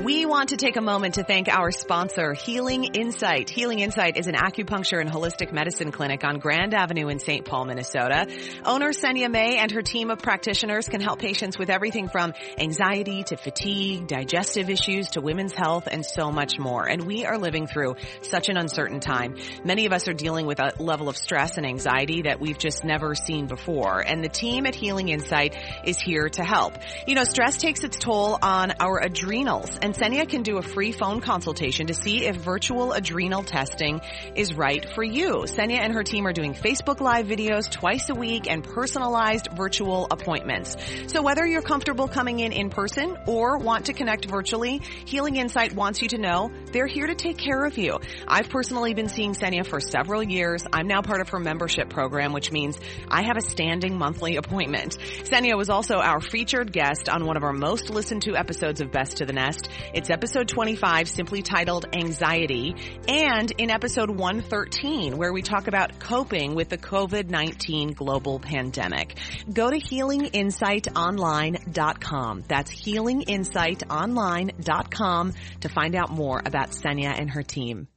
We want to take a moment to thank our sponsor, Healing Insight. Healing Insight is an acupuncture and holistic medicine clinic on Grand Avenue in St. Paul, Minnesota. Owner Senya May and her team of practitioners can help patients with everything from anxiety to fatigue, digestive issues to women's health and so much more. And we are living through such an uncertain time. Many of us are dealing with a level of stress and anxiety that we've just never seen before. And the team at Healing Insight is here to help. You know, stress takes its toll on our adrenals and Senia can do a free phone consultation to see if virtual adrenal testing is right for you. Senia and her team are doing Facebook live videos twice a week and personalized virtual appointments. So whether you're comfortable coming in in person or want to connect virtually, Healing Insight wants you to know they're here to take care of you. I've personally been seeing Senia for several years. I'm now part of her membership program, which means I have a standing monthly appointment. Senia was also our featured guest on one of our most listened to episodes of Best to the Nest. It's episode 25, simply titled Anxiety, and in episode 113, where we talk about coping with the COVID-19 global pandemic. Go to healinginsightonline.com. That's healinginsightonline.com to find out more about Senya and her team.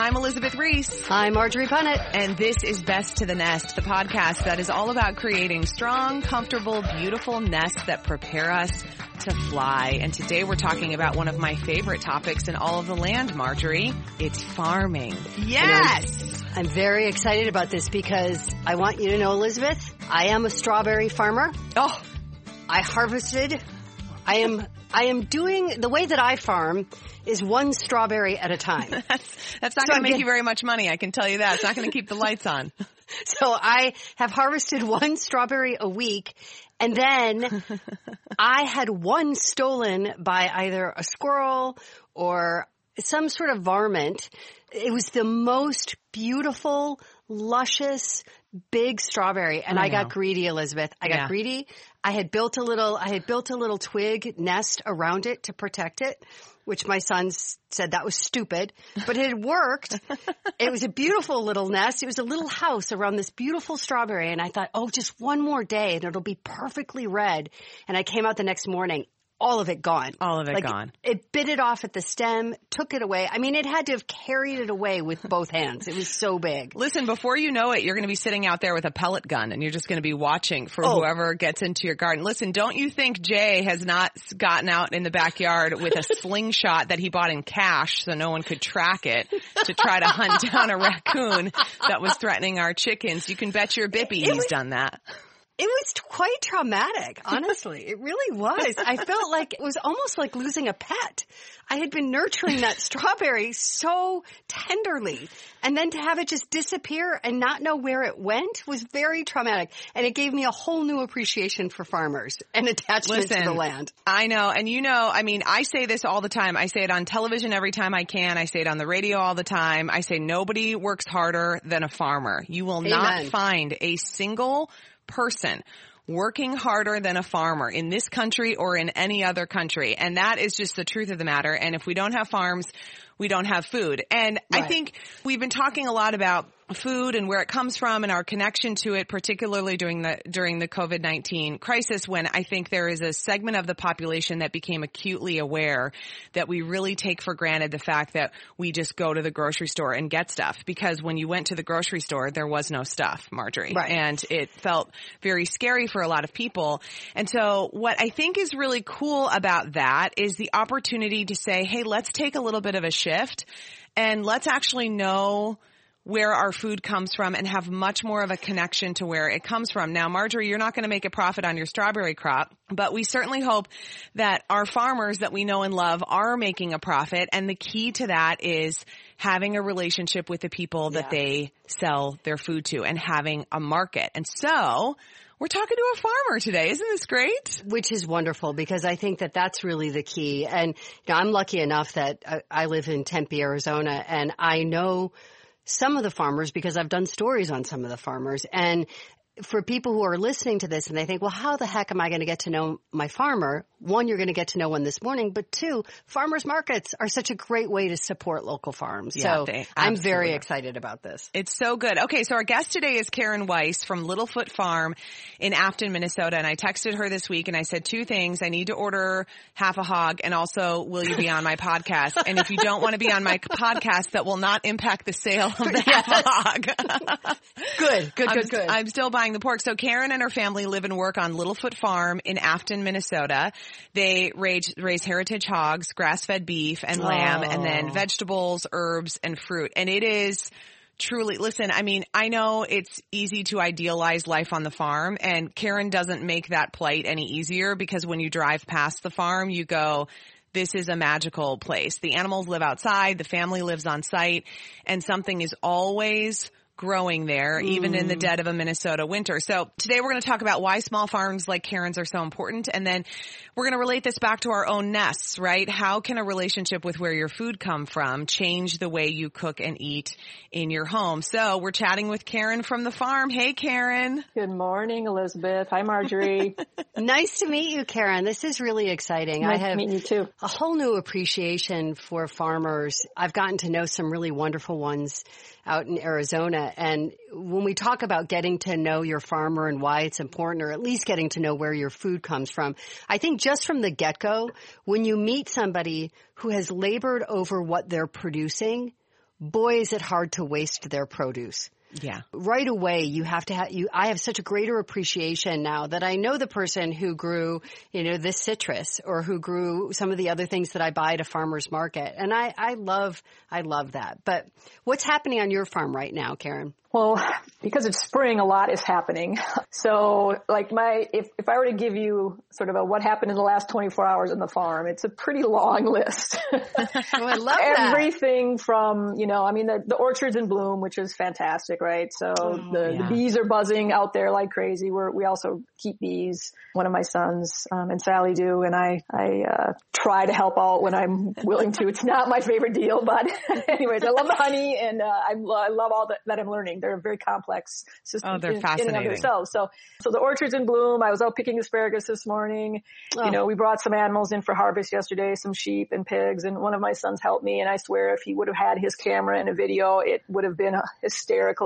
I'm Elizabeth Ries. I'm Margery Punnett. And this is Best to the Nest, the podcast that is all about creating strong, comfortable, beautiful nests that prepare us to fly. And today we're talking about one of my favorite topics in all of the land, Margery. It's farming. Yes! I'm, I'm very excited about this because I want you to know, Elizabeth, I am a strawberry farmer. Oh. I harvested. I am I am doing the way that I farm is one strawberry at a time. that's, that's not so going to make you very much money. I can tell you that. It's not going to keep the lights on. So I have harvested one strawberry a week and then I had one stolen by either a squirrel or some sort of varmint. It was the most beautiful, luscious, big strawberry and I, I got greedy, Elizabeth. I got yeah. greedy. I had built a little, I had built a little twig nest around it to protect it, which my son said that was stupid, but it had worked. it was a beautiful little nest. It was a little house around this beautiful strawberry. And I thought, oh, just one more day and it'll be perfectly red. And I came out the next morning all of it gone. All of it like, gone. It bit it off at the stem, took it away. I mean, it had to have carried it away with both hands. It was so big. Listen, before you know it, you're going to be sitting out there with a pellet gun and you're just going to be watching for oh. whoever gets into your garden. Listen, don't you think Jay has not gotten out in the backyard with a slingshot that he bought in cash so no one could track it to try to hunt down a raccoon that was threatening our chickens? You can bet your bippy he's was- done that. It was quite traumatic, honestly. it really was. I felt like it was almost like losing a pet. I had been nurturing that strawberry so tenderly. And then to have it just disappear and not know where it went was very traumatic. And it gave me a whole new appreciation for farmers and attachment Listen, to the land. I know. And you know, I mean, I say this all the time. I say it on television every time I can. I say it on the radio all the time. I say nobody works harder than a farmer. You will Amen. not find a single person working harder than a farmer in this country or in any other country. And that is just the truth of the matter. And if we don't have farms, we don't have food. And right. I think we've been talking a lot about food and where it comes from and our connection to it, particularly during the, during the COVID-19 crisis when I think there is a segment of the population that became acutely aware that we really take for granted the fact that we just go to the grocery store and get stuff because when you went to the grocery store, there was no stuff, Margery. Right. And it felt very scary for a lot of people. And so what I think is really cool about that is the opportunity to say, hey, let's take a little bit of a shift and let's actually know where our food comes from and have much more of a connection to where it comes from. Now, Margery, you're not going to make a profit on your strawberry crop, but we certainly hope that our farmers that we know and love are making a profit. And the key to that is having a relationship with the people that Yeah. they sell their food to and having a market. And so we're talking to a farmer today. Isn't this great? Which is wonderful because I think that that's really the key. And you know, I'm lucky enough that I, I live in Tempe, Arizona, and I know some of the farmers because I've done stories on some of the farmers. And for people who are listening to this and they think, well, how the heck am I going to get to know my farmer? One, you're going to get to know one this morning, but two, farmers markets are such a great way to support local farms. Yeah, so they I'm very excited about this. It's so good. Okay, so our guest today is Karen Weiss from Little Foot Farm in Afton, Minnesota. And I texted her this week and I said two things. I need to order half a hog and also will you be on my podcast? And if you don't want to be on my podcast, that will not impact the sale of the half a hog. Good, good, I'm, good, good. I'm still buying the pork. So Karen and her family live and work on Little Foot Farm in Afton, Minnesota. They raise, raise heritage hogs, grass-fed beef and lamb, and then Oh. vegetables, herbs, and fruit. And it is truly, listen, I mean, I know it's easy to idealize life on the farm and Karen doesn't make that plight any easier because when you drive past the farm, you go, this is a magical place. The animals live outside, the family lives on site, and something is always growing there, even in the mm. dead of a Minnesota winter. So today we're going to talk about why small farms like Karen's are so important. And then we're going to relate this back to our own nests, right? How can a relationship with where your food come from change the way you cook and eat in your home? So we're chatting with Karen from the farm. Hey, Karen. Good morning, Elizabeth. Hi, Margery. Nice to meet you, Karen. This is really exciting. I have to meet you too. a whole new appreciation for farmers. I've gotten to know some really wonderful ones out in Arizona. And when we talk about getting to know your farmer and why it's important, or at least getting to know where your food comes from, I think just from the get-go, when you meet somebody who has labored over what they're producing, boy, is it hard to waste their produce Yeah. right away you have to have you I have such a greater appreciation now that I know the person who grew, you know, this citrus or who grew some of the other things that I buy at a farmer's market. And I I love I love that. But what's happening on your farm right now, Karen? Well, because it's spring, a lot is happening. So, like my, if, if I were to give you sort of a what happened in the last 24 hours on the farm, it's a pretty long list. Oh, I love that. Everything from, you know, I mean, the, the orchard's in bloom, which is fantastic, right? So the, yeah. the bees are buzzing out there like crazy. We're, we also keep bees. One of my sons, um, and Sally do, and I, I, uh, try to help out when I'm willing to. It's not my favorite deal, but anyways, I love the honey and, uh, I, lo- I love all that, that I'm learning. They're a very complex system Oh, they're in, in and of fascinating. themselves. So, so the orchard's in bloom. I was out picking asparagus this morning. Oh. You know, we brought some animals in for harvest yesterday, some sheep and pigs, and one of my sons helped me. And I swear if he would have had his camera and a video, it would have been a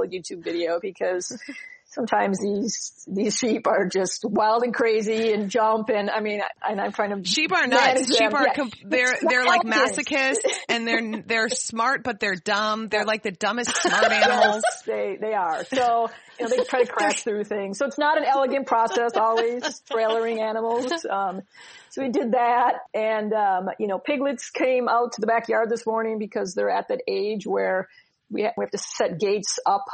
YouTube video because sometimes these, these sheep are just wild and crazy and jump. And I mean, I- and I'm trying to Sheep are nuts. Sheep them. are, Yeah. com- they're, they're like masochists and they're, they're smart, but they're dumb. They're like the dumbest smart animals. They they are. So you know they try to crash through things. So it's not an elegant process always trailering animals. Um, so we did that, and um, you know piglets came out to the backyard this morning because they're at that age where we ha- we have to set gates up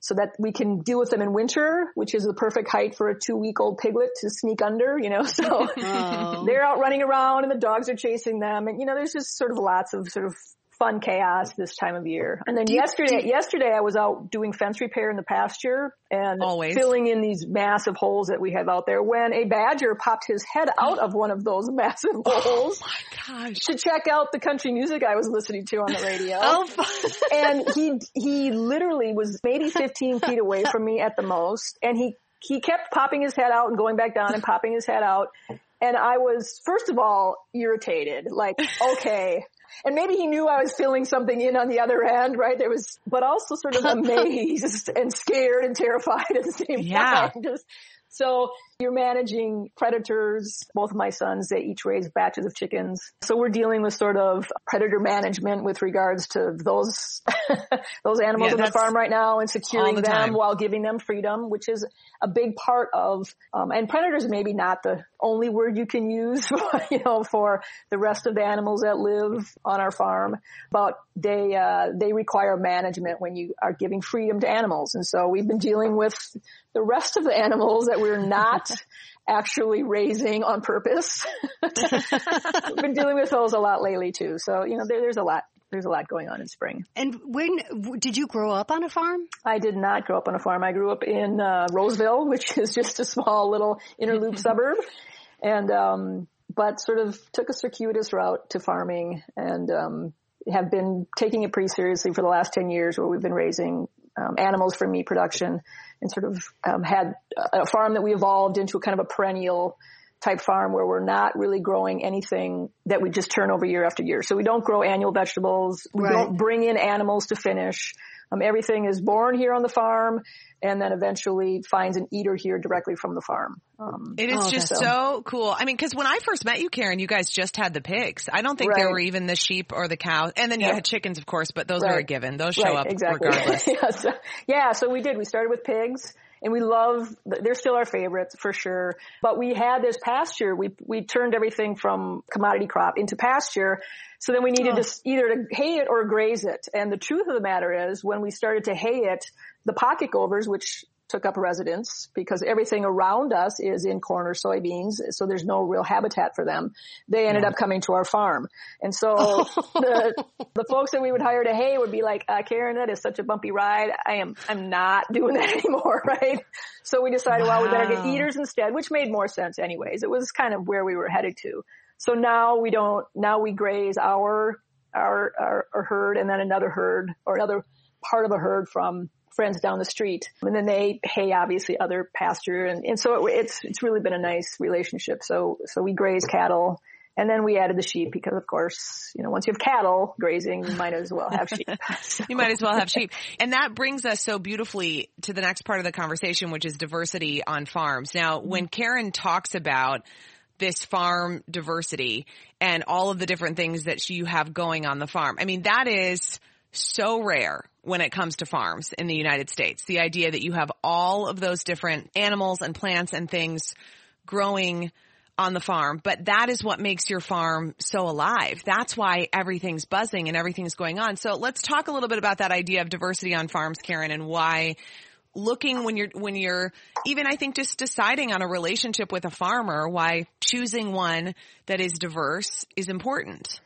so that we can deal with them in winter, which is the perfect height for a two week old piglet to sneak under. You know, so Oh. they're out running around and the dogs are chasing them and you know there's just sort of lots of sort of fun chaos this time of year. And then yesterday yesterday i was out doing fence repair in the pasture and Always. filling in these massive holes that we have out there when a badger popped his head out of one of those massive holes my Gosh. to check out the country music i was listening to on the radio. Oh, and he he literally was maybe 15 feet away from me at the most. And he he kept popping his head out and going back down and popping his head out. And i was first of all irritated. Like okay and maybe he knew I was feeling something in on the other end, right? There was, but also sort of amazed and scared and terrified at the same Yeah. time. Just, so You're managing predators. Both of my sons, they each raise batches of chickens. So we're dealing with sort of predator management with regards to those, those animals Yeah, on the farm right now and securing the them time. while giving them freedom, which is a big part of, um, and predators maybe not the only word you can use, you know, for the rest of the animals that live on our farm, but they, uh, they require management when you are giving freedom to animals. And so we've been dealing with the rest of the animals that we're not actually raising on purpose. we've been dealing with those a lot lately too. So, you know, there, there's a lot, there's a lot going on in spring. And when did you grow up on a farm? I did not grow up on a farm. I grew up in uh, Roseville, which is just a small little inner loop suburb, and um, but sort of took a circuitous route to farming, and um, have been taking it pretty seriously for the last ten years, where we've been raising um, animals for meat production, and sort of um, had a farm that we evolved into kind of a perennial type farm where we're not really growing anything that we just turn over year after year. So we don't grow annual vegetables. We Right. don't bring in animals to finish. Um, everything is born here on the farm and then eventually finds an eater here directly from the farm. Um, It is Oh, just that's- so cool. I mean, because when I first met you, Karen, you guys just had the pigs. I don't think there were even the sheep or the cows, and then you Yeah. had chickens, of course, but those are a given. Those show right, up exactly. regardless. yeah, so, yeah, so we did. We started with pigs and we love, they're still our favorites for sure. But we had this pasture, we, we turned everything from commodity crop into pasture. So then we needed to either to hay it or graze it. And the truth of the matter is when we started to hay it, the pocket gophers, which took up residence because everything around us is in corn or soybeans. So there's no real habitat for them. They ended up coming to our farm. And so the, the folks that we would hire to hay would be like, uh, Karen, that is such a bumpy ride. I am, I'm not doing that anymore. Right. So we decided, well, we better get eaters instead, which made more sense anyways. It was kind of where we were headed to. So now we don't, now we graze our, our, our, our herd and then another herd or another part of a herd from friends down the street. And then they hay obviously other pasture. And, and so it, it's, it's really been a nice relationship. So, so we graze cattle and then we added the sheep because of course, you know, once you have cattle grazing, you might as well have sheep. You might as well have sheep. And that brings us so beautifully to the next part of the conversation, which is diversity on farms. Now, when Karen talks about this farm diversity and all of the different things that you have going on the farm, I mean, that is so rare when it comes to farms in the United States. The idea that you have all of those different animals and plants and things growing on the farm, but that is what makes your farm so alive. That's why everything's buzzing and everything's going on. So let's talk a little bit about that idea of diversity on farms, Karen, and why looking when you're, when you're even, I think just deciding on a relationship with a farmer, why choosing one that is diverse is important.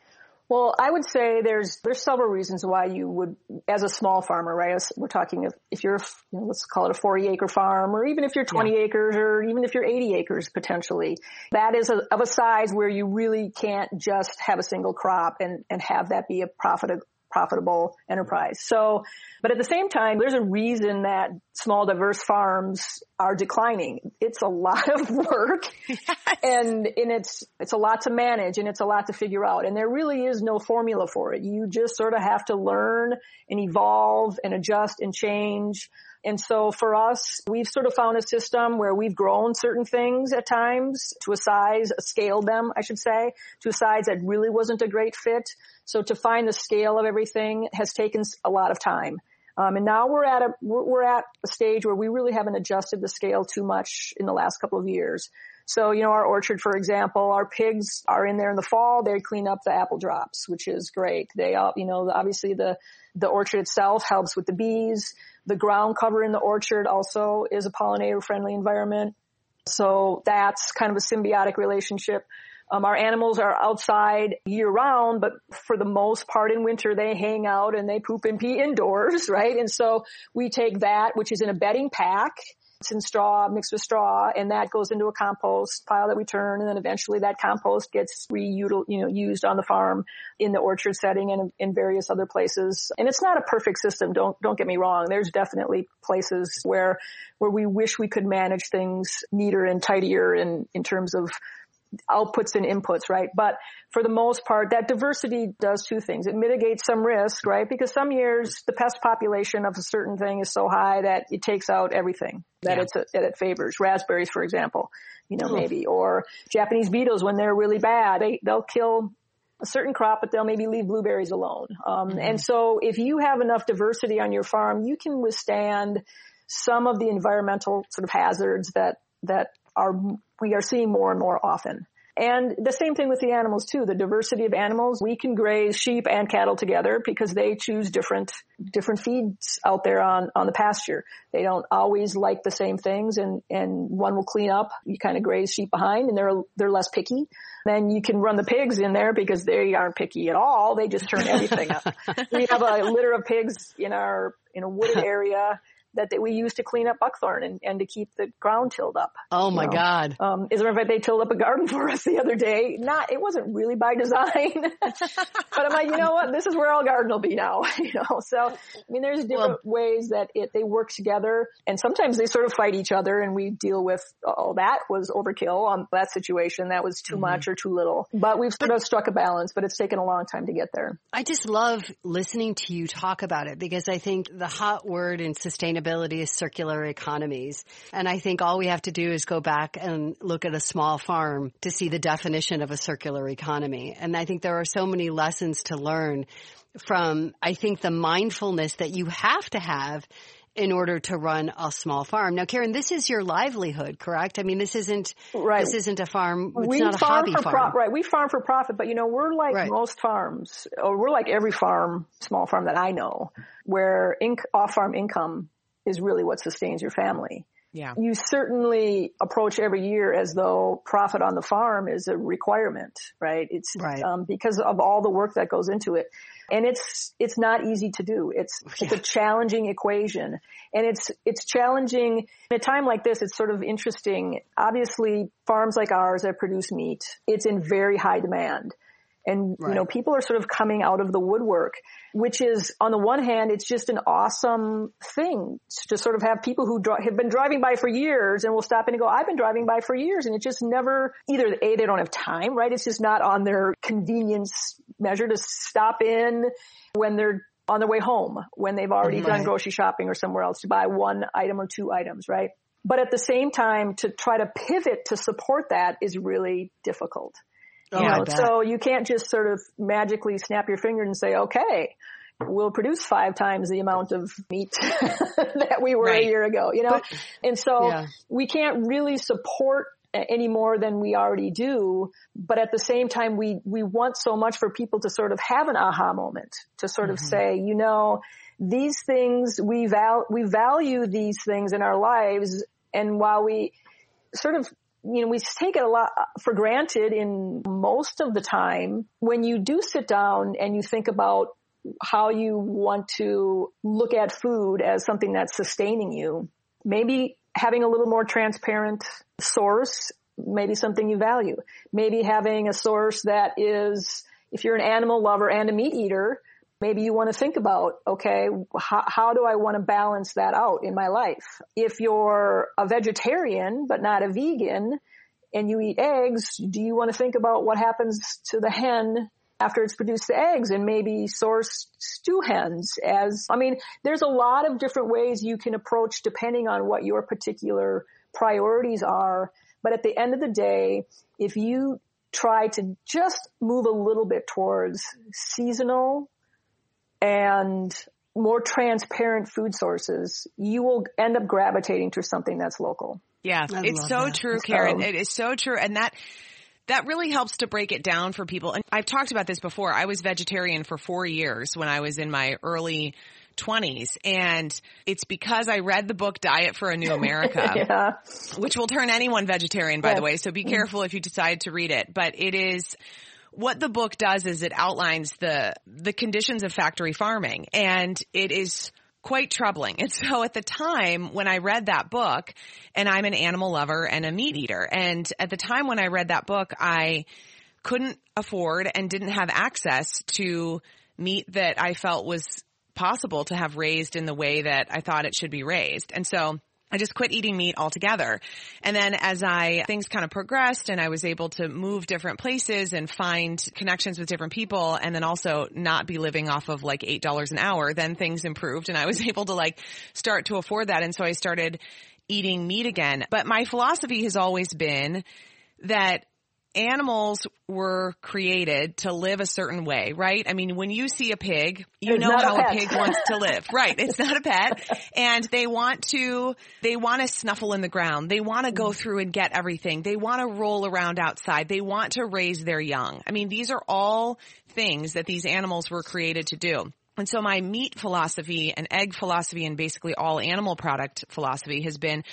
Well, I would say there's there's several reasons why you would, as a small farmer, right? As we're talking if, if you're, you know, let's call it a 40 acre farm, or even if you're 20 acres, or even if you're 80 acres potentially, that is a, of a size where you really can't just have a single crop and and have that be a profit profitable enterprise. So, but at the same time, there's a reason that small diverse farms are declining. It's a lot of work and, and it's, it's a lot to manage and it's a lot to figure out. And there really is no formula for it. You just sort of have to learn and evolve and adjust and change. And so for us, we've sort of found a system where we've grown certain things at times to a size, scaled them, I should say, to a size that really wasn't a great fit. So to find the scale of everything has taken a lot of time. Um, and now we're at a we're, we're at a stage where we really haven't adjusted the scale too much in the last couple of years. So you know, our orchard, for example, our pigs are in there in the fall. They clean up the apple drops, which is great. They all, you know, obviously the the orchard itself helps with the bees. The ground cover in the orchard also is a pollinator friendly environment. So that's kind of a symbiotic relationship. Um, our animals are outside year round, but for the most part in winter they hang out and they poop and pee indoors, right? And so we take that, which is in a bedding pack. In straw, mixed with straw, and that goes into a compost pile that we turn, and then eventually that compost gets reutil, you know, used on the farm in the orchard setting and in various other places. And it's not a perfect system. Don't don't get me wrong. There's definitely places where where we wish we could manage things neater and tidier in in terms of outputs and inputs, right? But for the most part, that diversity does two things. It mitigates some risk, right? Because some years the pest population of a certain thing is so high that it takes out everything that Yeah. it's that it favors. Raspberries, for example, you know, maybe or Japanese beetles when they're really bad, they they'll kill a certain crop, but they'll maybe leave blueberries alone. Um, And so if you have enough diversity on your farm, you can withstand some of the environmental sort of hazards that, that are, we are seeing more and more often. And the same thing with the animals too. The diversity of animals. We can graze sheep and cattle together because they choose different, different feeds out there on, on the pasture. They don't always like the same things and, and one will clean up. You kind of graze sheep behind and they're, they're less picky. Then you can run the pigs in there because they aren't picky at all. They just turn everything up. We have a litter of pigs in our, in a wooded area that, that we use to clean up buckthorn and, and to keep the ground tilled up. Oh my know. God. Um, as a matter of fact, they tilled up a garden for us the other day. Not, it wasn't really by design, but I'm like, you know what? This is where our garden will be now. You know, so I mean, there's different ways that it they work together, and sometimes they sort of fight each other, and we deal with oh that was overkill on that situation, that was too much or too little. But we've sort of struck a balance, but it's taken a long time to get there. I just love listening to you talk about it because I think the hot word in sustainability is circular economies. And I think all we have to do is go back and look at a small farm to see the definition of a circular economy. And I think there are so many lessons to learn from, I think, the mindfulness that you have to have in order to run a small farm. Now, Karen, this is your livelihood, correct? I mean, this isn't, Right. this isn't a farm, it's we not a farm hobby for farm. Pro- right. We farm for profit, but you know, we're like Right. most farms, or we're like every farm, small farm that I know, where inc- off-farm income is really what sustains your family. Yeah. You certainly approach every year as though profit on the farm is a requirement, right? It's Right. um, because of all the work that goes into it, and it's it's not easy to do. It's it's a challenging equation, and it's it's challenging at a time like this. It's sort of interesting. Obviously, farms like ours that produce meat, it's in very high demand. And, you know, people are sort of coming out of the woodwork, which is on the one hand, it's just an awesome thing to sort of have people who dri- have been driving by for years and will stop in and go, I've been driving by for years. And it just never, either A, they don't have time, right? It's just not on their convenience measure to stop in when they're on their way home, when they've already done grocery shopping or somewhere else to buy one item or two items, right? But at the same time, to try to pivot to support that is really difficult. You Oh, I know, so you can't just sort of magically snap your finger and say, okay, we'll produce five times the amount of meat that we were Right. a year ago, you know? and so Yeah. we can't really support any more than we already do. But at the same time, we, we want so much for people to sort of have an aha moment to sort of mm-hmm. say, you know, these things we val, we value these things in our lives. And while we sort of you know, we take it a lot uh, for granted in most of the time. When you do sit down and you think about how you want to look at food as something that's sustaining you, maybe having a little more transparent source, maybe something you value. Maybe having a source that is, if you're an animal lover and a meat eater, maybe you want to think about, okay, how, how do I want to balance that out in my life? If you're a vegetarian, but not a vegan, and you eat eggs, do you want to think about what happens to the hen after it's produced the eggs and maybe source stew hens as, I mean, there's a lot of different ways you can approach depending on what your particular priorities are. But at the end of the day, if you try to just move a little bit towards seasonal and more transparent food sources, you will end up gravitating to something that's local. Yeah, I it's so that. true, Karen. It is so true. And that, that really helps to break it down for people. And I've talked about this before. I was vegetarian for four years when I was in my early 20s. And it's because I read the book Diet for a New America, Yeah. which will turn anyone vegetarian, by the way. So be mm. careful if you decide to read it. But it is, what the book does is it outlines the, the conditions of factory farming. And it is quite troubling. And so at the time when I read that book, and I'm an animal lover and a meat eater, and at the time when I read that book, I couldn't afford and didn't have access to meat that I felt was possible to have raised in the way that I thought it should be raised. And so I just quit eating meat altogether. And then as I, things kind of progressed and I was able to move different places and find connections with different people and then also not be living off of like $8 an hour, then things improved and I was able to like start to afford that. And so I started eating meat again. But my philosophy has always been that animals were created to live a certain way, right? I mean, when you see a pig, you It's know not a how a, pig wants to live. Right. It's not a pet. And they want to, they want to snuffle in the ground. They want to go mm-hmm. through and get everything. They want to roll around outside. They want to raise their young. I mean, these are all things that these animals were created to do. And so my meat philosophy and egg philosophy and basically all animal product philosophy has been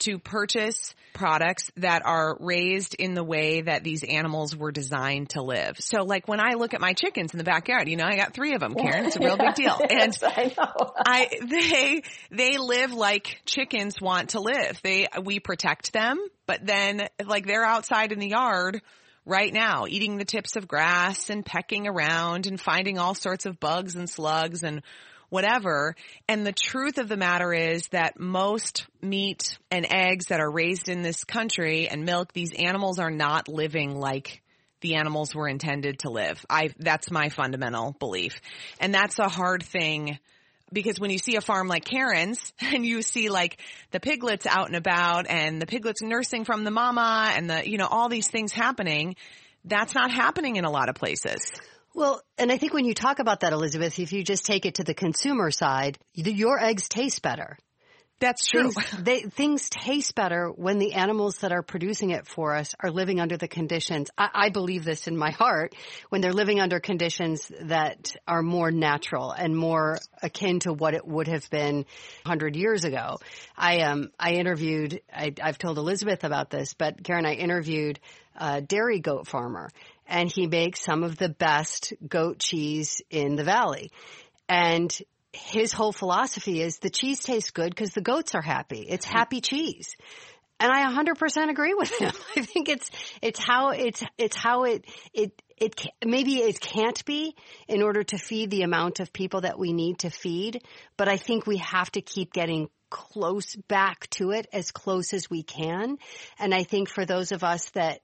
to purchase products that are raised in the way that these animals were designed to live. So like when I look at my chickens in the backyard, you know, I got three of them, Karen. It's a real big deal. And I know. I they they live like chickens want to live. They we protect them, but then like they're outside in the yard right now eating the tips of grass and pecking around and finding all sorts of bugs and slugs and whatever. And the truth of the matter is that most meat and eggs that are raised in this country and milk, these animals are not living like the animals were intended to live. I, that's my fundamental belief. And that's a hard thing because when you see a farm like Karen's and you see like the piglets out and about and the piglets nursing from the mama and the, you know, all these things happening, that's not happening in a lot of places. Well, and I think when you talk about that, Elizabeth, if you just take it to the consumer side, your eggs taste better. That's true. Things, they, things taste better when the animals that are producing it for us are living under the conditions. I, I believe this in my heart when they're living under conditions that are more natural and more akin to what it would have been 100 years ago. I um I interviewed. I, I've told Elizabeth about this, but Karen, I interviewed a dairy goat farmer, and he makes some of the best goat cheese in the valley, and his whole philosophy is the cheese tastes good because the goats are happy. It's mm-hmm. happy cheese. And I 100% agree with him. I think it's, it's how, it's, it's how it, it, it, maybe it can't be in order to feed the amount of people that we need to feed, but I think we have to keep getting close back to it as close as we can. And I think for those of us that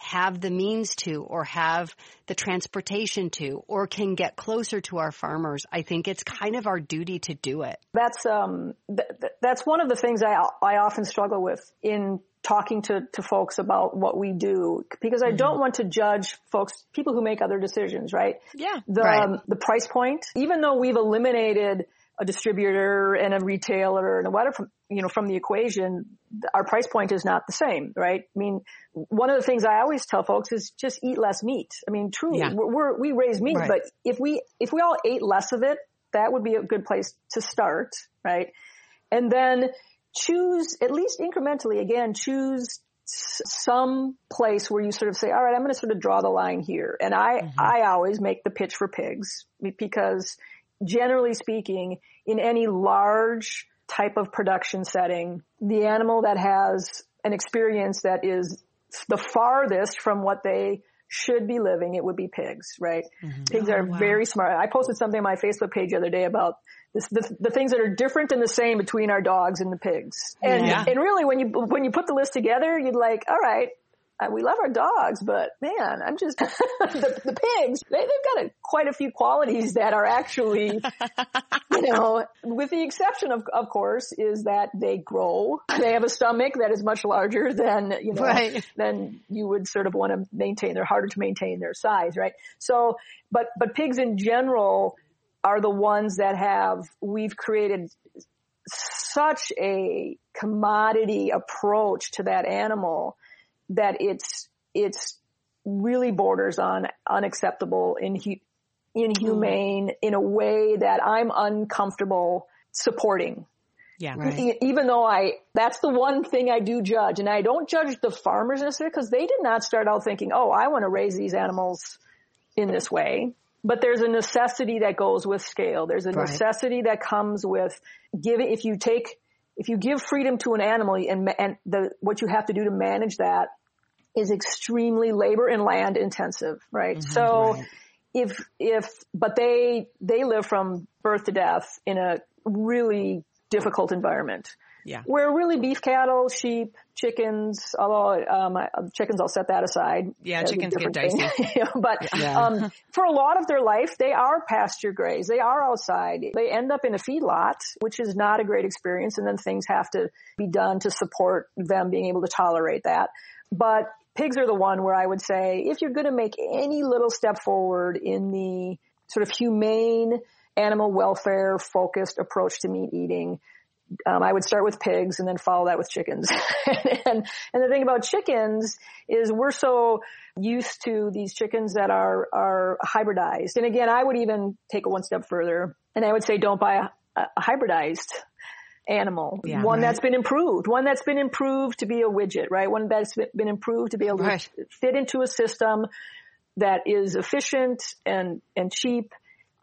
have the means to or have the transportation to or can get closer to our farmers, I think it's kind of our duty to do it. That's um th- th- that's one of the things I I often struggle with in talking to to folks about what we do because I don't want to judge folks people who make other decisions, right? Yeah. The Right. um, the price point, even though we've eliminated a distributor and a retailer and a whatever from you know from the equation, our price point is not the same, right? I mean, one of the things I always tell folks is just eat less meat. I mean, truly, Yeah. we're, we're we raise meat, Right. but if we if we all ate less of it, that would be a good place to start, right? And then choose at least incrementally again choose some place where you sort of say all right i'm going to sort of draw the line here and i mm-hmm. i always make the pitch for pigs because generally speaking in any large type of production setting the animal that has an experience that is the farthest from what they should be living it would be pigs right mm-hmm. pigs oh, are very smart i posted something on my facebook page the other day about this, the, the things that are different and the same between our dogs and the pigs. And, Yeah. and really when you, when you put the list together, you'd like, all right, we love our dogs, but man, I'm just, the, the pigs, they, they've got a, quite a few qualities that are actually, you know, with the exception of, of course, is that they grow. They have a stomach that is much larger than, you know, Right. than you would sort of want to maintain. They're harder to maintain their size, right? So, but, but pigs in general are the ones that have, we've created such a commodity approach to that animal that it's, it's really borders on unacceptable, inhu- inhumane mm. in a way that I'm uncomfortable supporting. Yeah. Right. E- even though I, that's the one thing I do judge. And I don't judge the farmers necessarily because they did not start out thinking, oh, I want to raise these animals in this way. But there's a necessity that goes with scale. There's a Right. necessity that comes with giving, if you take, if you give freedom to an animal and, and the, what you have to do to manage that is extremely labor and land intensive, right? So if, if, but they, they live from birth to death in a really difficult environment. Yeah. Where really beef cattle, sheep, chickens, although um, chickens, I'll set that aside. Yeah, chickens get dicey. but yeah. um, for a lot of their life, they are pasture grazed. They are outside. They end up in a feedlot, which is not a great experience. And then things have to be done to support them being able to tolerate that. But pigs are the one where I would say if you're going to make any little step forward in the sort of humane animal welfare focused approach to meat eating, um, I would start with pigs and then follow that with chickens. and, and the thing about chickens is we're so used to these chickens that are, are hybridized. And again, I would even take it one step further and I would say don't buy a, a hybridized animal. Yeah, one right. that's been improved. One that's been improved to be a widget, right? One that's been improved to be able right. to fit into a system that is efficient and, and cheap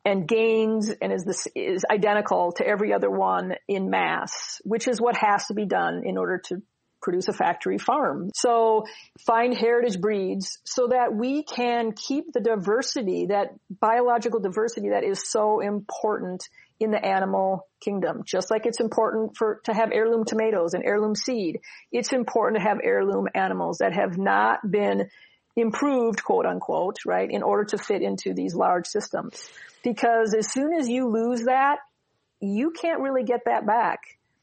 and gains and is this is identical to every other one in mass, which is what has to be done in order to produce a factory farm. So find heritage breeds so that we can keep the diversity, that biological diversity that is so important in the animal kingdom. Just like it's important for, to have heirloom tomatoes and heirloom seed, it's important to have heirloom animals that have not been improved, quote unquote, right, in order to fit into these large systems. Because as soon as you lose that, you can't really get that back.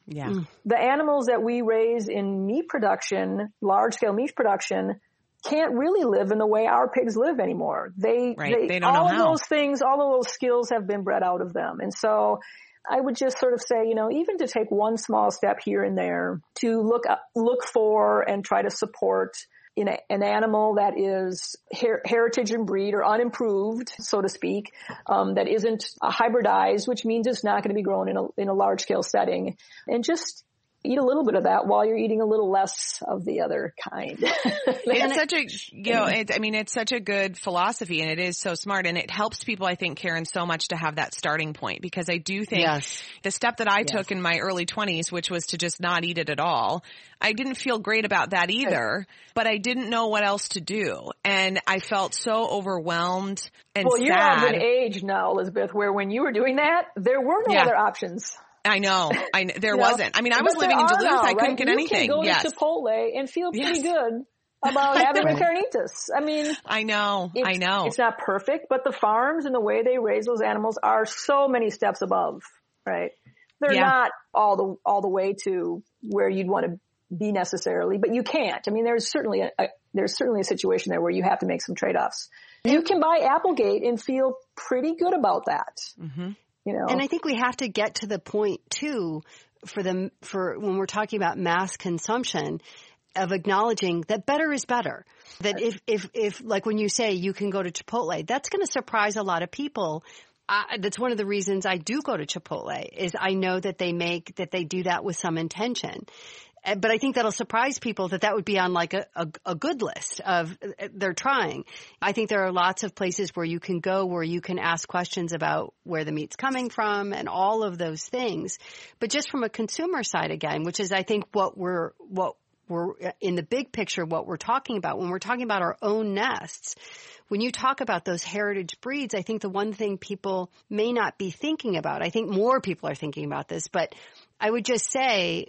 Yeah. Mm. The animals that we raise in meat production, large scale meat production, can't really live in the way our pigs live anymore. They, right. they, they all know of those things, all of those skills have been bred out of them. And so I would just sort of say, you know, even to take one small step here and there to look, look for and try to support in a, an animal that is her, heritage and breed or unimproved, so to speak, um, that isn't hybridized, which means it's not going to be grown in a, in a large scale setting. And just eat a little bit of that while you're eating a little less of the other kind. it's such a, you know, it, I mean, it's such a good philosophy and it is so smart and it helps people, I think, Karen, so much to have that starting point because I do think yes. the step that I yes. took in my early twenties, which was to just not eat it at all, I didn't feel great about that either, but I didn't know what else to do. And I felt so overwhelmed and well, sad. you're of an age now, Elizabeth, where when you were doing that, there were no Yeah. other options. I know. I there wasn't. I mean, I was living in Duluth. now, I couldn't right? get you anything. Can go yes. to Chipotle and feel pretty Yes. good about having a carnitas. I mean, I know. it's, I know. It's not perfect, but the farms and the way they raise those animals are so many steps above, right? They're Yeah. not all the all the way to where you'd want to be necessarily, but you can't. I mean, there's certainly a, a there's certainly a situation there where you have to make some trade offs. You can buy Applegate and feel pretty good about that. hmm You know, And I think we have to get to the point too for them for when we're talking about mass consumption of acknowledging that better is better. That if if if like when you say you can go to Chipotle, that's going to surprise a lot of people. I, that's one of the reasons I do go to Chipotle is I know that they make that they do that with some intention. Uh, But I think that'll surprise people that that would be on like a, a, a good list of uh, they're trying. I think there are lots of places where you can go where you can ask questions about where the meat's coming from and all of those things. But just from a consumer side again, which is I think what we're, what we're in the big picture, what we're talking about when we're talking about our own nests. When you talk about those heritage breeds, I think the one thing people may not be thinking about, I think more people are thinking about this, but I would just say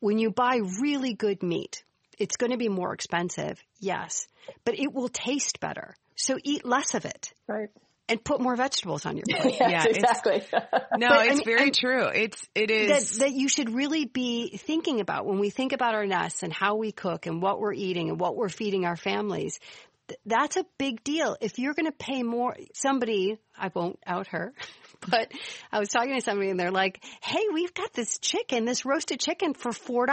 when you buy really good meat, it's going to be more expensive, yes, but it will taste better. So eat less of it right? and put more vegetables on your plate. Yes, Yeah, it's- exactly. No, But, I it's mean, very I'm- true. It's it that, is. that you should really be thinking about when we think about our nests and how we cook and what we're eating and what we're feeding our families. Th- That's a big deal. If you're going to pay more, somebody, I won't out her, but I was talking to somebody and they're like, Hey, we've got this chicken, this roasted chicken for $4.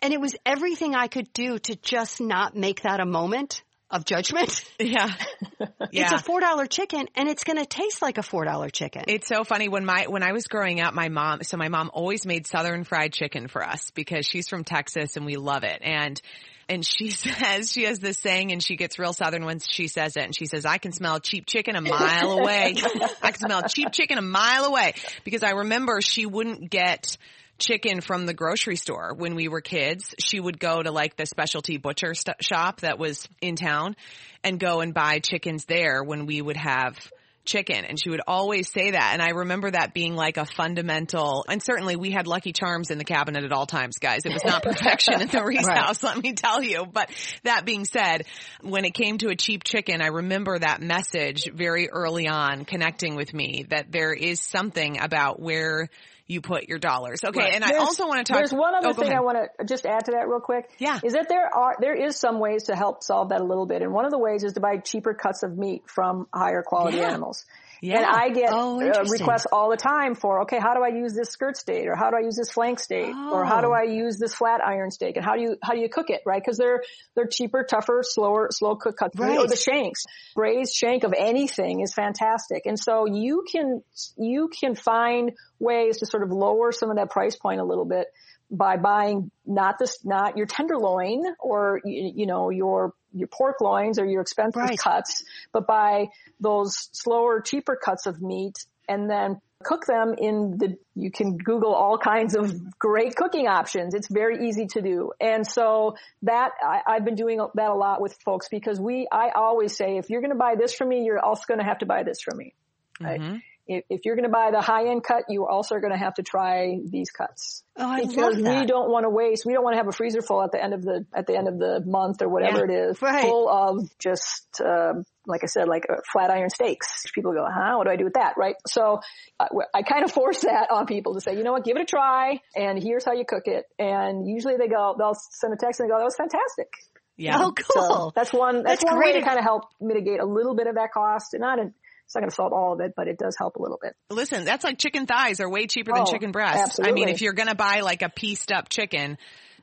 And it was everything I could do to just not make that a moment of judgment. yeah, yeah. It's a $4 chicken and it's going to taste like a $4 chicken. It's so funny when my when I was growing up, my mom. So my mom always made Southern fried chicken for us because she's from Texas and we love it. And and she says she has this saying, and she gets real Southern when she says it. And she says, "I can smell cheap chicken a mile away. I can smell cheap chicken a mile away." Because I remember she wouldn't get chicken from the grocery store when we were kids. She would go to like the specialty butcher st- shop that was in town and go and buy chickens there when we would have chicken. And she would always say that. And I remember that being like a fundamental, and certainly we had Lucky Charms in the cabinet at all times, guys. It was not perfection in the Ries Right. house, let me tell you. But that being said, when it came to a cheap chicken, I remember that message very early on connecting with me that there is something about where you put your dollars. Okay. And I also want to talk. There's one other oh, thing ahead. I want to just add to that real quick. Yeah. Is that there are there is some ways to help solve that a little bit, and one of the ways is to buy cheaper cuts of meat from higher quality Yeah. animals. Yeah. And I get Oh, uh, requests all the time for, okay, how do I use this skirt steak, or how do I use this flank steak, or how do Oh. I use this flat iron steak, and how do you how do you cook it, right? Because they're they're cheaper, tougher, slower, slow cook cuts. Right. Or the shanks, braised shank of anything is fantastic, and so you can you can find ways to sort of lower some of that price point a little bit by buying not this not your tenderloin or you, you know your your pork loins or your expensive Right. cuts, but by those slower, cheaper cuts of meat and then cook them in the, you can Google all kinds of great cooking options. It's very easy to do. And so that, I, I've been doing that a lot with folks because we, I always say, if you're going to buy this from me, you're also going to have to buy this from me. Right? Mm-hmm. If, if you're going to buy the high end cut, you also are going to have to try these cuts Oh, I because love we don't want to waste. We don't want to have a freezer full at the end of the at the end of the month or whatever Yeah. it is, Right. full of just um like I said, like uh, flat iron steaks. People go, huh? What do I do with that? Right? So uh, I kind of force that on people to say, you know what, give it a try, and here's how you cook it. And usually they go, they'll send a text and they go, that was fantastic. Yeah. Oh, cool. So that's one. That's, That's one way great. to kind of help mitigate a little bit of that cost. And not, in, it's not going to solve all of it, but it does help a little bit. Listen, that's like chicken thighs are way cheaper than Oh, chicken breasts. Absolutely. I mean, if you're going to buy like a pieced up chicken,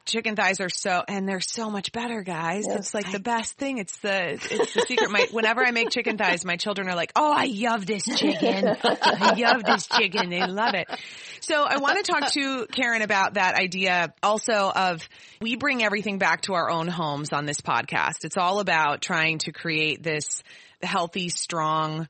chicken thighs are so, and they're so much better, guys. Yes. It's like the best thing. It's the, it's the secret. My, whenever I make chicken thighs, my children are like, oh, I love this chicken. I love this chicken. They love it. So I want to talk to Karen about that idea also of we bring everything back to our own homes on this podcast. It's all about trying to create this healthy, strong,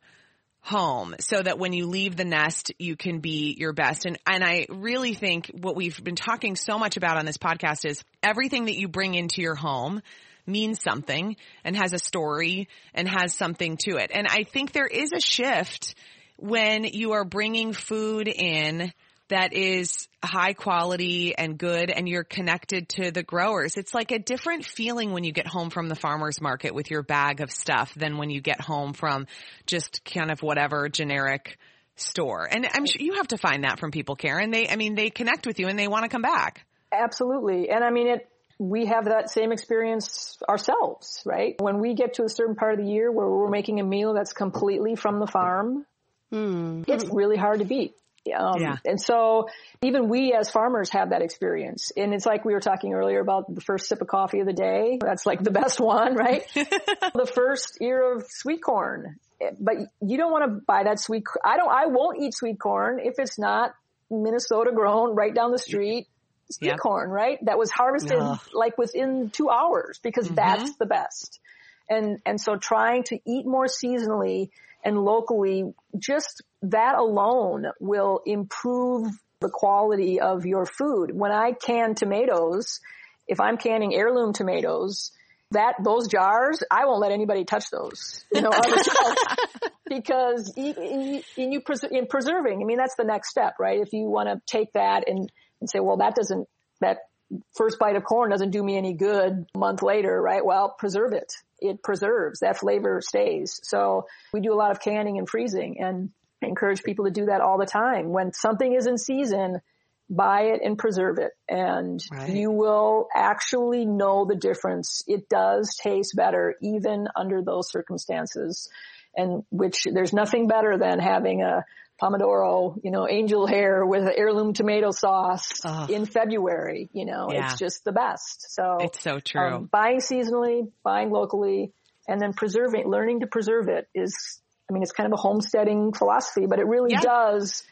home so that when you leave the nest, you can be your best. And, and I really think what we've been talking so much about on this podcast is everything that you bring into your home means something and has a story and has something to it. And I think there is a shift when you are bringing food in that is high quality and good and you're connected to the growers. It's like a different feeling when you get home from the farmer's market with your bag of stuff than when you get home from just kind of whatever generic store. And I'm sure you have to find that from people, Karen. They, I mean, they connect with you and they want to come back. Absolutely. And I mean, it, we have that same experience ourselves, right? When we get to a certain part of the year where we're making a meal that's completely from the farm, hmm. it's really hard to beat. Um, Yeah. And so even we as farmers have that experience. And it's like we were talking earlier about the first sip of coffee of the day. That's like the best one, right? the first ear of sweet corn. But you don't want to buy that sweet. I don't, I won't eat sweet corn if it's not Minnesota grown right down the street sweet Yep. corn, right? That was harvested Ugh. like within two hours because that's the best. And, and so trying to eat more seasonally and locally, just that alone will improve the quality of your food. When I can tomatoes, if I'm canning heirloom tomatoes, that those jars, I won't let anybody touch those. You know, because in you pres- in preserving, I mean that's the next step, right? If you want to take that and, and say, well, that doesn't that first bite of corn doesn't do me any good a month later, right? Well, preserve it. It preserves. That flavor stays. So we do a lot of canning and freezing and I encourage people to do that all the time. When something is in season, buy it and preserve it and Right. you will actually know the difference. It does taste better even under those circumstances and which there's nothing better than having a pomodoro, you know, angel hair with heirloom tomato sauce in February, you know, Yeah. it's just the best. So It's so true. um, buying seasonally, buying locally, and then preserving, learning to preserve it is, I mean, it's kind of a homesteading philosophy, but it really Yeah. does.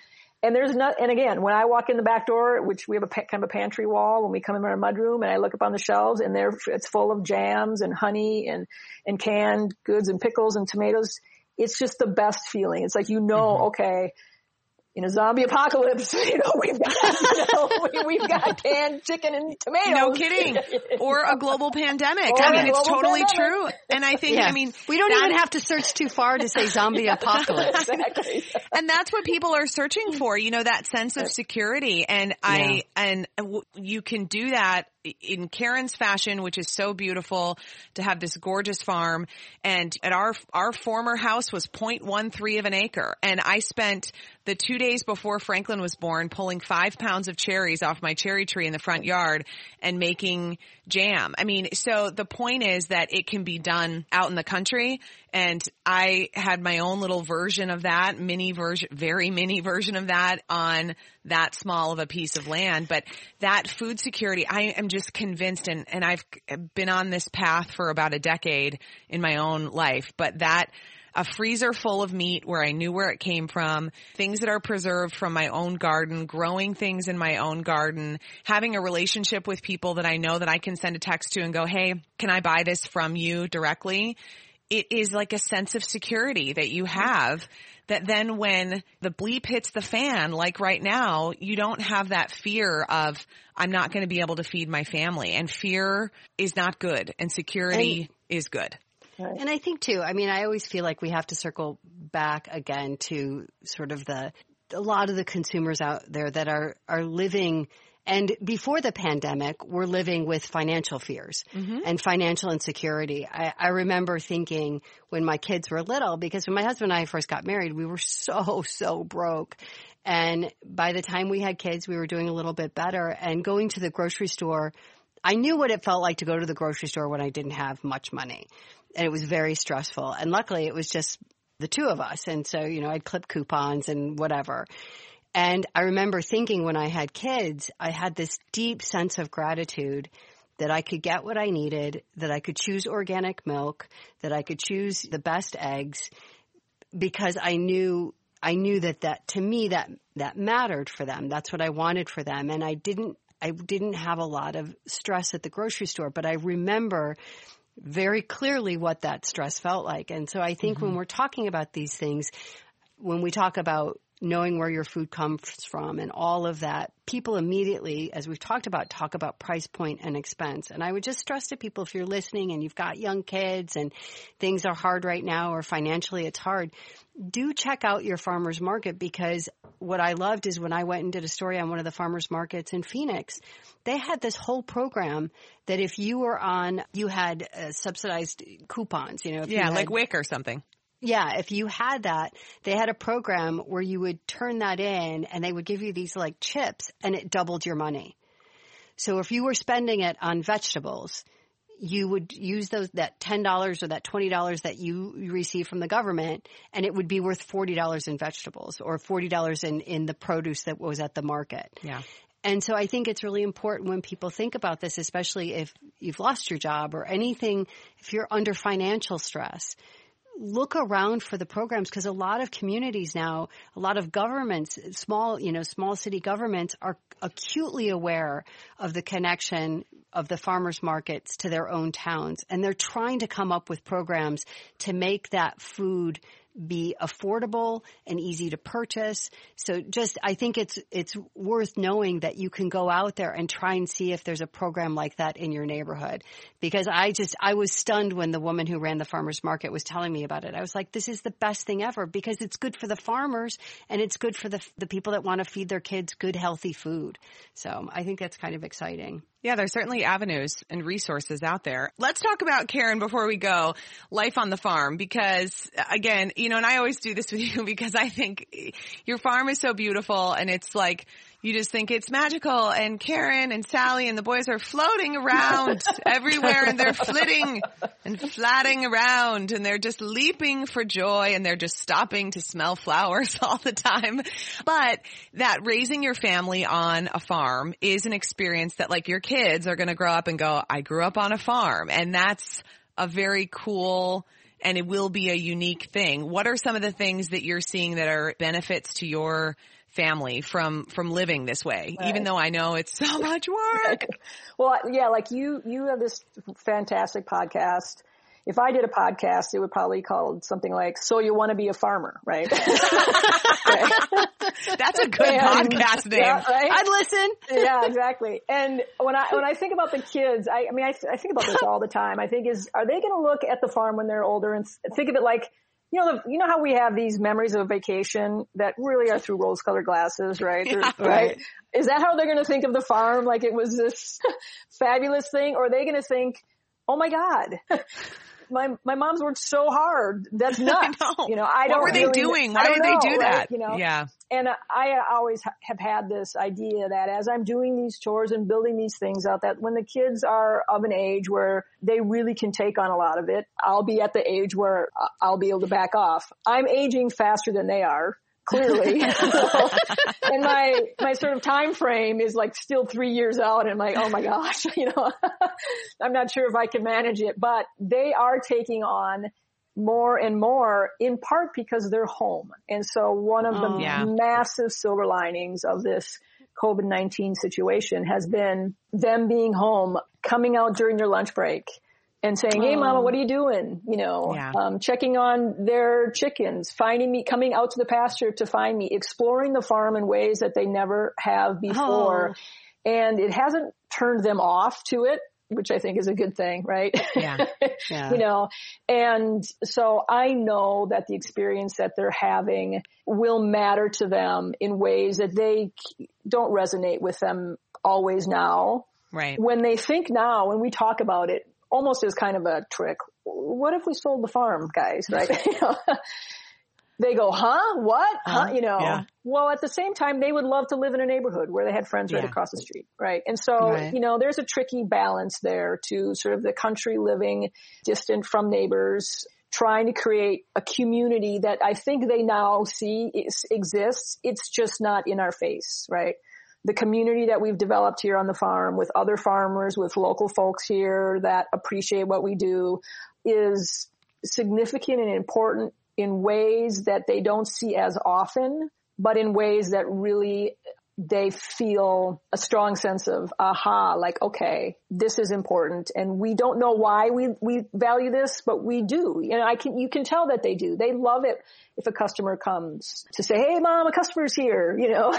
And there's not, and again, when I walk in the back door, which we have a kind of a pantry wall when we come in our mudroom and I look up on the shelves and there, it's full of jams and honey and, and canned goods and pickles and tomatoes. It's just the best feeling. It's like, you know, mm-hmm. okay, in a zombie apocalypse, you know, we've got, you know, we, we've got canned chicken and tomatoes. No kidding. Or a global pandemic. Or I a mean, it's totally pandemic. true. And I think, Yeah. I mean, we don't that- even have to search too far to say zombie apocalypse. exactly. and that's what people are searching for, you know, that sense of security. And I, and you can do that in Karen's fashion, which is so beautiful to have this gorgeous farm. And at our, our former house was 0.13 of an acre. And I spent the two days before Franklin was born pulling five pounds of cherries off my cherry tree in the front yard and making jam. I mean, so the point is that it can be done out in the country. And I had my own little version of that, mini version, very mini version of that on that small of a piece of land. But that food security, I am just convinced and, and I've been on this path for about a decade in my own life, but that a freezer full of meat where I knew where it came from, things that are preserved from my own garden, growing things in my own garden, having a relationship with people that I know that I can send a text to and go, Hey, can I buy this from you directly? It is like a sense of security that you have that then when the bleep hits the fan, like right now, you don't have that fear of, I'm not going to be able to feed my family. And fear is not good and security is good. And I think too, I mean, I always feel like we have to circle back again to sort of the, a lot of the consumers out there that are, are living and before the pandemic, we're living with financial fears mm-hmm. and financial insecurity. I, I remember thinking when my kids were little, because when my husband and I first got married, we were so, so broke. And by the time we had kids, we were doing a little bit better and going to the grocery store. I knew what it felt like to go to the grocery store when I didn't have much money and it was very stressful. And luckily it was just the two of us. And so, you know, I'd clip coupons and whatever. And I remember thinking when I had kids, I had this deep sense of gratitude that I could get what I needed, that I could choose organic milk, that I could choose the best eggs because I knew I knew that that to me that that mattered for them. That's what I wanted for them and I didn't I didn't have a lot of stress at the grocery store, but I remember very clearly what that stress felt like. And so I think when mm-hmm. we're talking about these things, when we talk about knowing where your food comes from and all of that, people immediately, as we've talked about, talk about price point and expense. And I would just stress to people if you're listening and you've got young kids and things are hard right now or financially it's hard, do check out your farmer's market because what I loved is when I went and did a story on one of the farmers markets in Phoenix, they had this whole program that if you were on, you had uh, subsidized coupons, you know, if you Yeah, had- like WIC or something. Yeah, if you had that, they had a program where you would turn that in and they would give you these like chips and it doubled your money. So if you were spending it on vegetables, you would use those, that $10 or that $20 that you receive from the government and it would be worth $40 in vegetables or $40 in, in the produce that was at the market. Yeah. And so I think it's really important when people think about this, especially if you've lost your job or anything, if you're under financial stress, look around for the programs because a lot of communities now, a lot of governments, small, you know, small city governments are acutely aware of the connection of the farmers markets to their own towns. And they're trying to come up with programs to make that food be affordable and easy to purchase. So just, I think it's, it's worth knowing that you can go out there and try and see if there's a program like that in your neighborhood. Because I just, I was stunned when the woman who ran the farmer's market was telling me about it. I was like, this is the best thing ever because it's good for the farmers and it's good for the, the people that want to feed their kids good, healthy food. So I think that's kind of exciting. Yeah, there's certainly avenues and resources out there. Let's talk about Karen before we go, life on the farm, because again, you know, and I always do this with you because I think your farm is so beautiful and it's like, you just think it's magical and Karen and Sally and the boys are floating around everywhere and they're flitting and flatting around and they're just leaping for joy and they're just stopping to smell flowers all the time. But that raising your family on a farm is an experience that like your kids are going to grow up and go, I grew up on a farm and that's a very cool and it will be a unique thing. What are some of the things that you're seeing that are benefits to your family from from living this way even though i know it's so much work Well, yeah, like you, you have this fantastic podcast. If I did a podcast, it would probably called something like "So You Want to Be a Farmer," right? That's a good and, podcast name. Yeah, right? I'd listen. yeah, exactly. And when I when I think about the kids, I, I mean, I, I think about this all the time. I think is are they going to look at the farm when they're older and think of it like you know, the, you know how we have these memories of a vacation that really are through rose-colored glasses, right? Yeah, right? right? Is that how they're going to think of the farm? Like it was this fabulous thing, or are they going to think, "Oh my God, my my mom's worked so hard. That's nuts. know. You know, I don't. What were they really, doing? Why did know, they do right? that? You know, yeah. And uh, I uh, always have had this idea that as I'm doing these chores and building these things out, that when the kids are of an age where they really can take on a lot of it, I'll be at the age where uh, I'll be able to back off. I'm aging faster than they are clearly. so, and my, my sort of time frame is like still three years out and I'm like, oh my gosh, you know, I'm not sure if I can manage it, but they are taking on more and more in part because they're home. And so one of the oh, yeah. massive silver linings of this COVID-19 situation has been them being home, coming out during their lunch break and saying, Hey mama, what are you doing? You know, yeah. um, checking on their chickens, finding me, coming out to the pasture to find me, exploring the farm in ways that they never have before. Oh. And it hasn't turned them off to it which I think is a good thing, right? Yeah. yeah. you know, and so I know that the experience that they're having will matter to them in ways that they don't resonate with them always now. Right. When they think now, when we talk about it, almost as kind of a trick, what if we sold the farm, guys, right? they go, huh? What? Huh? Uh, You know, yeah. well, at the same time, they would love to live in a neighborhood where they had friends right across the street, right? And so, Right. you know, there's a tricky balance there to sort of the country living distant from neighbors, trying to create a community that I think they now see is, exists. It's just not in our face, right? The community that we've developed here on the farm with other farmers, with local folks here that appreciate what we do is significant and important in ways that they don't see as often, but in ways that really they feel a strong sense of aha, like, okay, this is important. And we don't know why we, we value this, but we do. You know, I can, you can tell that they do. They love it if a customer comes to say, Hey mom, a customer's here, you know?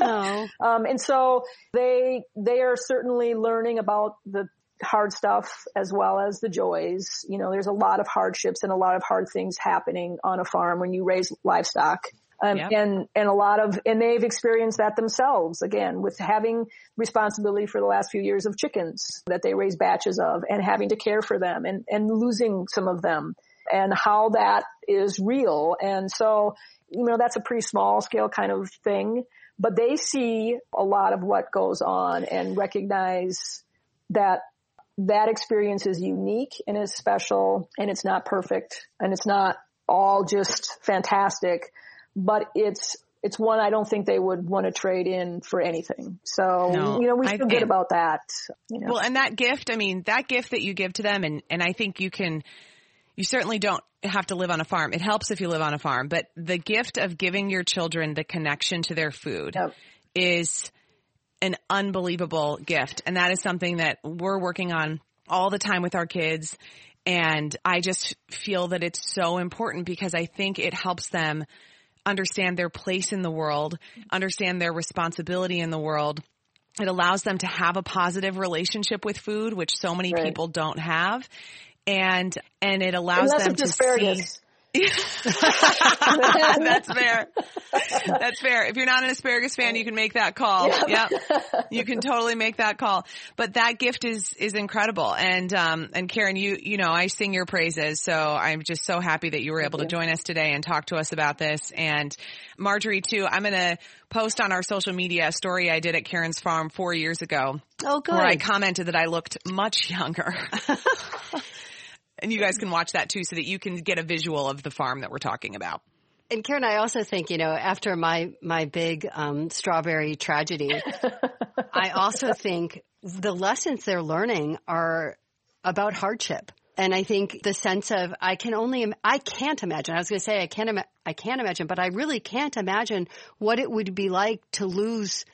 Oh. Um, and so they, they are certainly learning about the hard stuff as well as the joys. You know, there's a lot of hardships and a lot of hard things happening on a farm when you raise livestock. Um, Yep. and, and a lot of, and they've experienced that themselves again with having responsibility for the last few years of chickens that they raise batches of and having to care for them and, and losing some of them and how that is real. And so, you know, that's a pretty small scale kind of thing, but they see a lot of what goes on and recognize that that experience is unique and is special and it's not perfect and it's not all just fantastic, but it's it's one I don't think they would want to trade in for anything. So, No, you know, we I- feel good about that. You know. Well, and that gift, I mean, that gift that you give to them, and, and I think you can, you certainly don't have to live on a farm. It helps if you live on a farm, but the gift of giving your children the connection to their food Yep. is an unbelievable gift. And that is something that we're working on all the time with our kids. And I just feel that it's so important because I think it helps them understand their place in the world, understand their responsibility in the world. It allows them to have a positive relationship with food, which so many Right. people don't have. And, and it allows them to see. That's fair. That's fair. If you're not an asparagus fan, you can make that call. Yep. You can totally make that call. But that gift is, is incredible. And, um, and Karen, you, you know, I sing your praises. So I'm just so happy that you were able to join us today and talk to us about this. And Margery too, I'm going to post on our social media a story I did at Karen's farm four years ago Oh, good. where I commented that I looked much younger. and you guys can watch that too so that you can get a visual of the farm that we're talking about. And Karen, I also think, you know, after my, my big, um, strawberry tragedy, I also think the lessons they're learning are about hardship. And I think the sense of, I can only, im- I can't imagine, I was going to say I can't, ima- I can't imagine, but I really can't imagine what it would be like to lose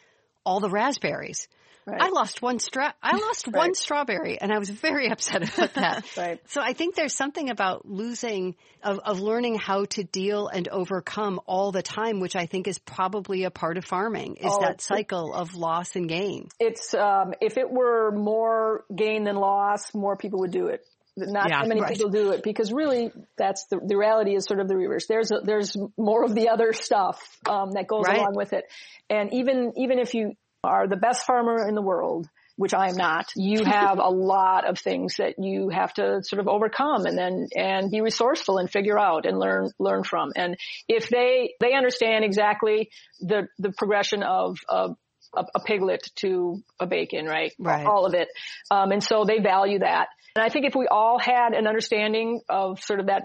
all the raspberries. Right. I lost one stra- I lost one strawberry and I was very upset about that. Right. So I think there's something about losing of, of learning how to deal and overcome all the time, which I think is probably a part of farming, is Oh, that cycle of loss and gain. It's um, if it were more gain than loss, more people would do it. Not Yeah. that many Right. people do it because really, that's the the reality is sort of the reverse. There's a, there's more of the other stuff um, that goes Right. along with it, and even even if you are the best farmer in the world, which I am not, you have a lot of things that you have to sort of overcome and then, and be resourceful and figure out and learn, learn from. And if they, they understand exactly the, the progression of, of a, a piglet to a bacon, right? Right. All of it. Um, and so they value that. And I think if we all had an understanding of sort of that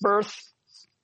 birth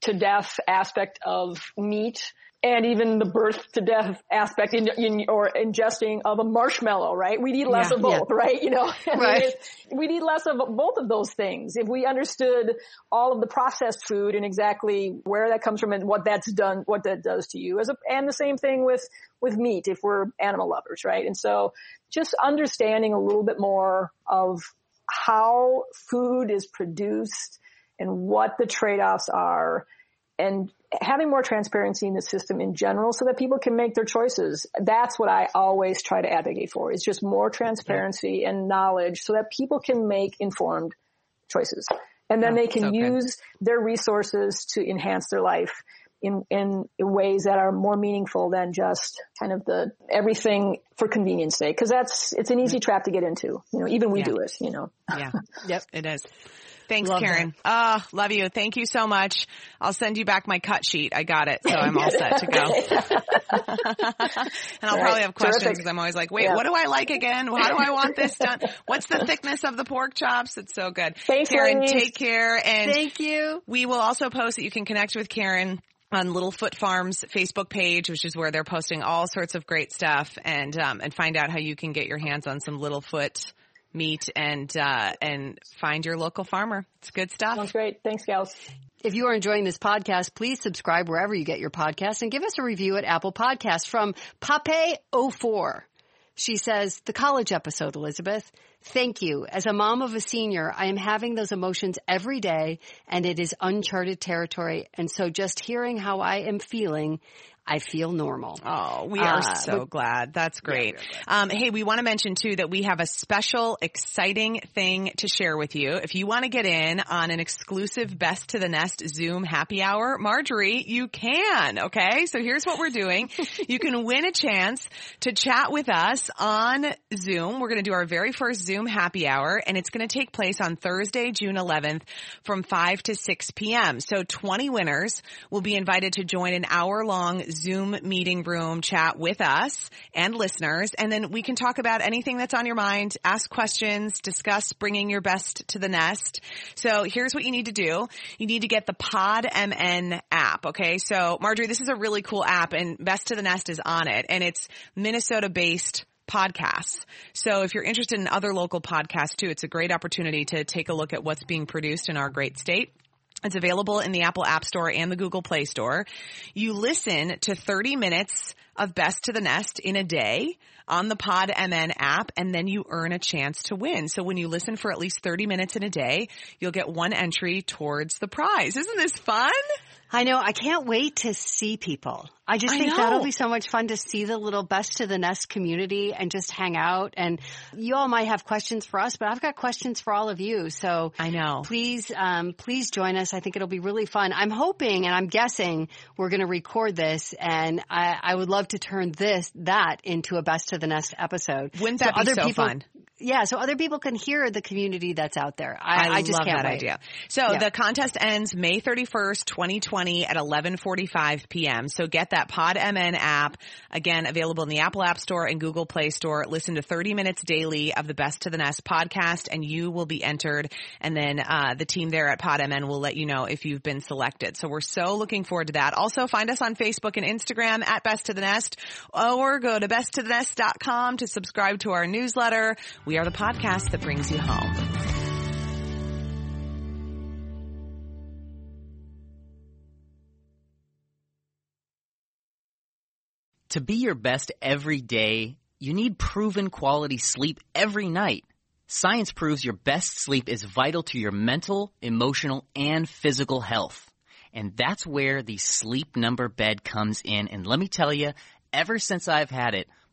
to death aspect of meat and even the birth to death aspect in, in or ingesting of a marshmallow, right? We need less Yeah, of both, right? You know, Right. we need less of both of those things. If we understood all of the processed food and exactly where that comes from and what that's done, what that does to you as a, and the same thing with, with meat if we're animal lovers, right? And so just understanding a little bit more of how food is produced and what the trade-offs are and having more transparency in the system in general so that people can make their choices. That's what I always try to advocate for is just more transparency and knowledge so that people can make informed choices. And then Yeah, they can so use their resources to enhance their life in, in ways that are more meaningful than just kind of the everything for convenience sake. Cause that's, it's an easy trap to get into. You know, even we Yeah. do it, you know. Yeah. Yep. It is. Thanks, Love Karen. Ah, love you. Thank you so much. I'll send you back my cut sheet. I got it, so I'm all set to go. and I'll probably have questions because I'm always like, wait, Yeah. what do I like again? How do I want this done? What's the thickness of the pork chops? It's so good. Thanks, Karen, ladies. take care. And Thank you. we will also post that you can connect with Karen on Little Foot Farms Facebook page, which is where they're posting all sorts of great stuff and, um, and find out how you can get your hands on some Little Foot meat and, uh, and find your local farmer. It's good stuff. Sounds great. Thanks, gals. If you are enjoying this podcast, please subscribe wherever you get your podcasts and give us a review at Apple Podcasts from Pape04. She says, the college episode, Elizabeth. Thank you. As a mom of a senior, I am having those emotions every day and it is uncharted territory. And so just hearing how I am feeling, I feel normal. Oh, we are Uh, so glad. That's great. Um, hey, we want to mention too that we have a special, exciting thing to share with you. If you want to get in on an exclusive Best to the Nest Zoom happy hour, Margery, you can. Okay, so here's what we're doing. you can win a chance to chat with us on Zoom. We're going to do our very first Zoom happy hour, and it's going to take place on Thursday, June 11th, from 5 to 6 p.m. So 20 winners will be invited to join an hour-long Zoom meeting room chat with us and listeners. And then we can talk about anything that's on your mind, ask questions, discuss bringing your best to the nest. So here's what you need to do. You need to get the PodMN app. Okay. So Margery, this is a really cool app and Best to the Nest is on it and it's Minnesota based podcasts. So if you're interested in other local podcasts too, it's a great opportunity to take a look at what's being produced in our great state. It's available in the Apple App Store and the Google Play Store. You listen to 30 minutes of Best to the Nest in a day on the PodMN app and then you earn a chance to win. So when you listen for at least 30 minutes in a day, you'll get one entry towards the prize. Isn't this fun? I know. I can't wait to see people. I just think know. that'll be so much fun to see the little best of the nest community and just hang out. And you all might have questions for us, but I've got questions for all of you. So I know. please, um, please join us. I think it'll be really fun. I'm hoping and I'm guessing we're going to record this and I, I would love to turn this, that into a best to the nest episode. Wouldn't that be so fun? Yeah. So other people can hear the community that's out there. I, I, just love can't that wait. idea. So Yeah. the contest ends May 31st, 2020 at 11:45 p.m. So get that PodMN app again available in the Apple App Store and Google Play Store. Listen to 30 minutes daily of the Best to the Nest podcast and you will be entered and then uh, the team there at PodMN will let you know if you've been selected. So we're so looking forward to that. Also find us on Facebook and Instagram at Best to the Nest or go to best to besttothenest.com to subscribe to our newsletter. We are the podcast that brings you home. To be your best every day, you need proven quality sleep every night. Science proves your best sleep is vital to your mental, emotional, and physical health. And that's where the sleep number bed comes in. And let me tell you, ever since I've had it,